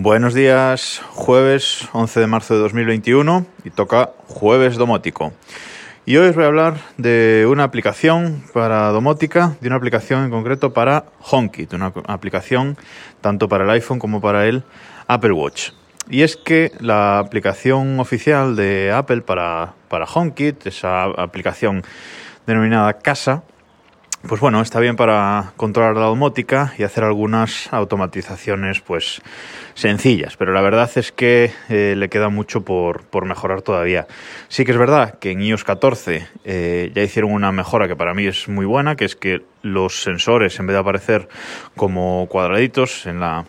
Buenos días, jueves 11 de marzo de 2021 y toca jueves domótico. Y hoy os voy a hablar de una aplicación para domótica, de una aplicación en concreto para HomeKit, una aplicación tanto para el iPhone como para el Apple Watch. Y es que la aplicación oficial de Apple para, para HomeKit, esa aplicación denominada Casa, pues bueno, está bien para controlar la domótica y hacer algunas automatizaciones pues sencillas, pero la verdad es que eh, le queda mucho por, por, mejorar todavía. Sí que es verdad que en iOS 14 eh, ya hicieron una mejora que para mí es muy buena, que es que los sensores en vez de aparecer como cuadraditos en la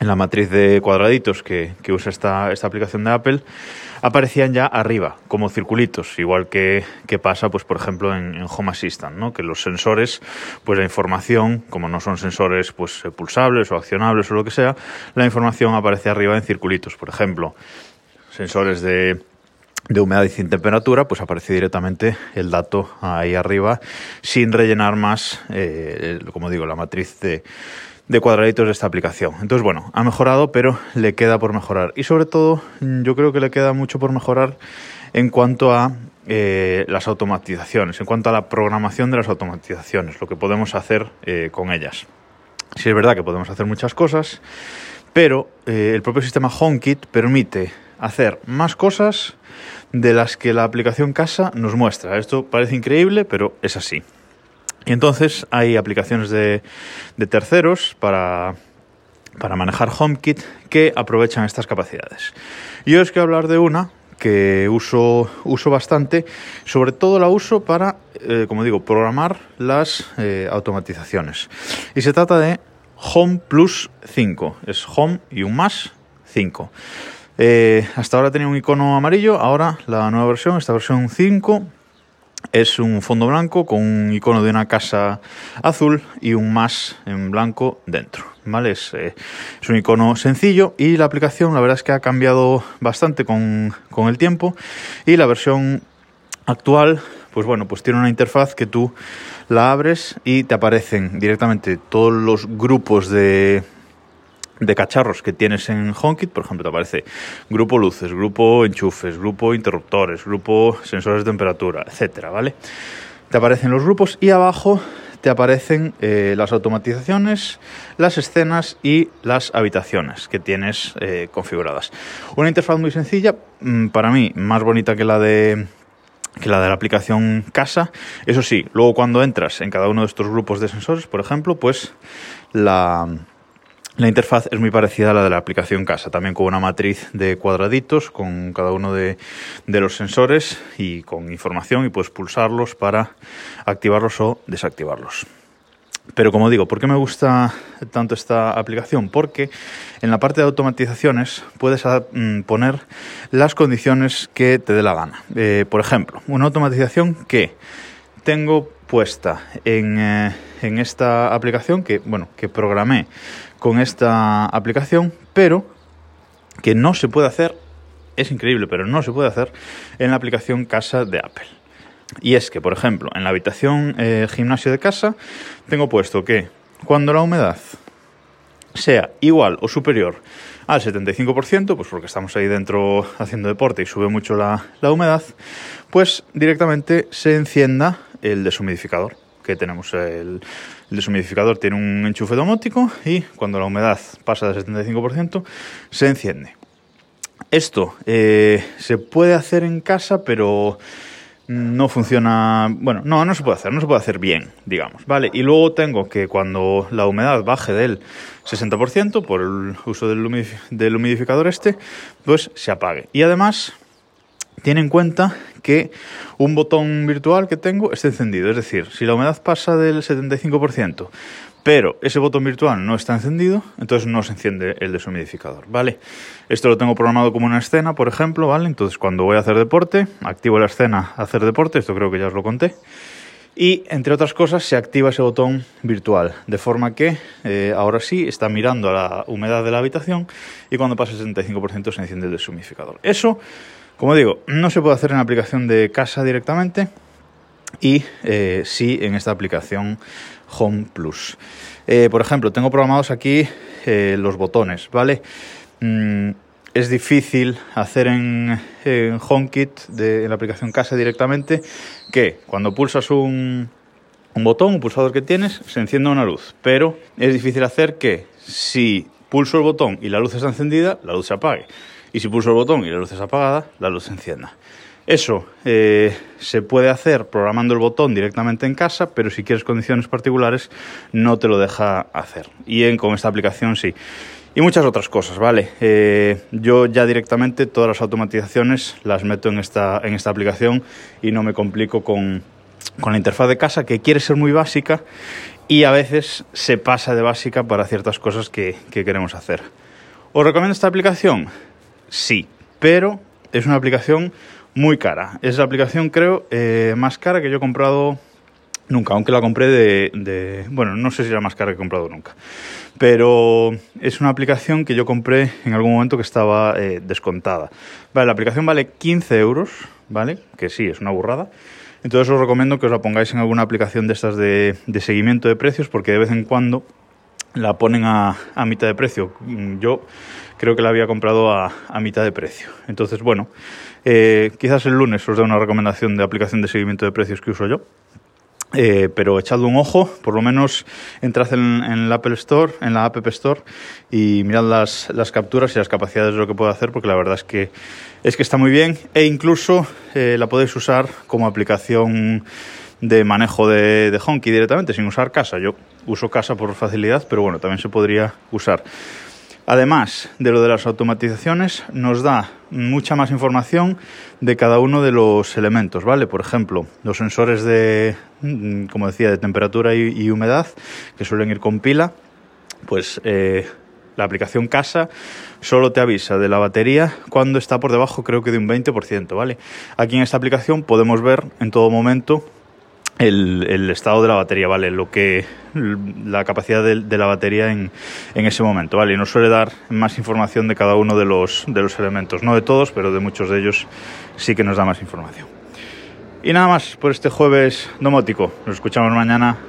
en la matriz de cuadraditos que, usa esta, esta, aplicación de Apple, aparecían ya arriba, como circulitos, igual que, pasa, pues, por ejemplo, en, Home Assistant, ¿no? que los sensores, pues la información, como no son sensores pues, pulsables o accionables o lo que sea, la información aparece arriba en circulitos. Por ejemplo, sensores de, de humedad y sin temperatura, pues aparece directamente el dato ahí arriba sin rellenar más, eh, como digo, la matriz de de cuadraditos de esta aplicación. Entonces, bueno, ha mejorado, pero le queda por mejorar. Y sobre todo, yo creo que le queda mucho por mejorar en cuanto a eh, las automatizaciones, en cuanto a la programación de las automatizaciones, lo que podemos hacer eh, con ellas. Sí es verdad que podemos hacer muchas cosas, pero eh, el propio sistema HomeKit permite hacer más cosas de las que la aplicación casa nos muestra. Esto parece increíble, pero es así. Y entonces hay aplicaciones de, terceros para, manejar HomeKit que aprovechan estas capacidades. Yo os quiero hablar de una que uso, uso bastante, sobre todo la uso para, eh, como digo, programar las eh, automatizaciones. Y se trata de Home Plus 5, es Home y un más 5. Eh, hasta ahora tenía un icono amarillo, ahora la nueva versión, esta versión 5, es un fondo blanco con un icono de una casa azul y un más en blanco dentro. ¿vale? Es, eh, un icono sencillo y la aplicación la verdad es que ha cambiado bastante con, con, el tiempo y la versión actual pues bueno pues tiene una interfaz que tú la abres y te aparecen directamente todos los grupos de, de cacharros que tienes en HomeKit, por ejemplo, te aparece grupo luces, grupo enchufes, grupo interruptores, grupo sensores de temperatura, etcétera, ¿vale? Te aparecen los grupos y abajo te aparecen eh, las automatizaciones, las escenas y las habitaciones que tienes eh, configuradas. Una interfaz muy sencilla, mm, para mí más bonita que la de que la de la aplicación casa. Eso sí, luego cuando entras en cada uno de estos grupos de sensores, por ejemplo, pues la la interfaz es muy parecida a la de la aplicación casa, también con una matriz de cuadraditos con cada uno de, los sensores y con información y puedes pulsarlos para activarlos o desactivarlos. Pero como digo, ¿por qué me gusta tanto esta aplicación? Porque en la parte de automatizaciones puedes ah, mm, poner las condiciones que te dé la gana. Eh, por ejemplo, una automatización que tengo puesta en, eh, en esta aplicación que, bueno, que programé con esta aplicación, pero que no se puede hacer, es increíble, pero no se puede hacer en la aplicación casa de Apple. Y es que, por ejemplo, en la habitación eh, gimnasio de casa tengo puesto que cuando la humedad sea igual o superior al 75%, pues porque estamos ahí dentro haciendo deporte y sube mucho la, la humedad, pues directamente se encienda el deshumidificador que tenemos. El, deshumidificador tiene un enchufe domótico y cuando la humedad pasa del 75% se enciende. Esto eh, se puede hacer en casa, pero no funciona. Bueno, no, no se puede hacer, no se puede hacer bien, digamos, ¿vale? Y luego tengo que cuando la humedad baje del 60% por el uso del, del humidificador este, pues se apague. Y además tiene en cuenta que un botón virtual que tengo esté encendido. Es decir, si la humedad pasa del 75%, pero ese botón virtual no está encendido, entonces no se enciende el deshumidificador, ¿vale? Esto lo tengo programado como una escena, por ejemplo, ¿vale? Entonces cuando voy a hacer deporte, activo la escena hacer deporte, esto creo que ya os lo conté. Y entre otras cosas se activa ese botón virtual, de forma que eh, ahora sí está mirando a la humedad de la habitación y cuando pasa el 75% se enciende el deshumidificador. Eso como digo, no se puede hacer en la aplicación de casa directamente y eh, sí en esta aplicación Home Plus. Eh, por ejemplo, tengo programados aquí eh, los botones, ¿vale? mm, es difícil hacer en, en HomeKit, en la aplicación casa directamente, que cuando pulsas un, un botón, un pulsador que tienes, se encienda una luz. Pero es difícil hacer que si pulso el botón y la luz está encendida, la luz se apague. Y si pulso el botón y la luz está apagada, la luz se encienda. Eso eh, se puede hacer programando el botón directamente en casa, pero si quieres condiciones particulares no te lo deja hacer. Y en, con esta aplicación sí. Y muchas otras cosas, ¿vale? Eh, yo ya directamente todas las automatizaciones las meto en esta, en esta aplicación y no me complico con, con la interfaz de casa que quiere ser muy básica y a veces se pasa de básica para ciertas cosas que, que queremos hacer. ¿Os recomiendo esta aplicación? Sí, pero es una aplicación muy cara. Es la aplicación, creo, eh, más cara que yo he comprado nunca, aunque la compré de, Bueno, no sé si era más cara que he comprado nunca. Pero es una aplicación que yo compré en algún momento que estaba eh, descontada. Vale, la aplicación vale 15 euros, ¿vale? Que sí, es una burrada. Entonces os recomiendo que os la pongáis en alguna aplicación de estas de seguimiento de precios porque de vez en cuando la ponen a, a, mitad de precio. Yo creo que la había comprado a, a mitad de precio. Entonces, bueno, eh, quizás el lunes os dé una recomendación de aplicación de seguimiento de precios que uso yo. Eh, pero echadle un ojo, por lo menos entrad en, en, la Apple Store, en la App Store y mirad las, las, capturas y las capacidades de lo que puede hacer, porque la verdad es que es que está muy bien e incluso eh, la podéis usar como aplicación de manejo de, de Honky directamente, sin usar casa. Yo uso casa por facilidad, pero bueno, también se podría usar. Además de lo de las automatizaciones, nos da mucha más información de cada uno de los elementos, ¿vale? Por ejemplo, los sensores de, mm, como decía, de temperatura y, humedad, que suelen ir con pila, pues eh, la aplicación casa solo te avisa de la batería cuando está por debajo, creo que de un 20%, ¿vale? Aquí en esta aplicación podemos ver en todo momento el, estado de la batería, ¿vale? Lo que la capacidad de, de la batería en, en, ese momento, ¿vale? Y nos suele dar más información de cada uno de los, de los elementos, no de todos, pero de muchos de ellos sí que nos da más información. Y nada más por este jueves domótico. Nos escuchamos mañana.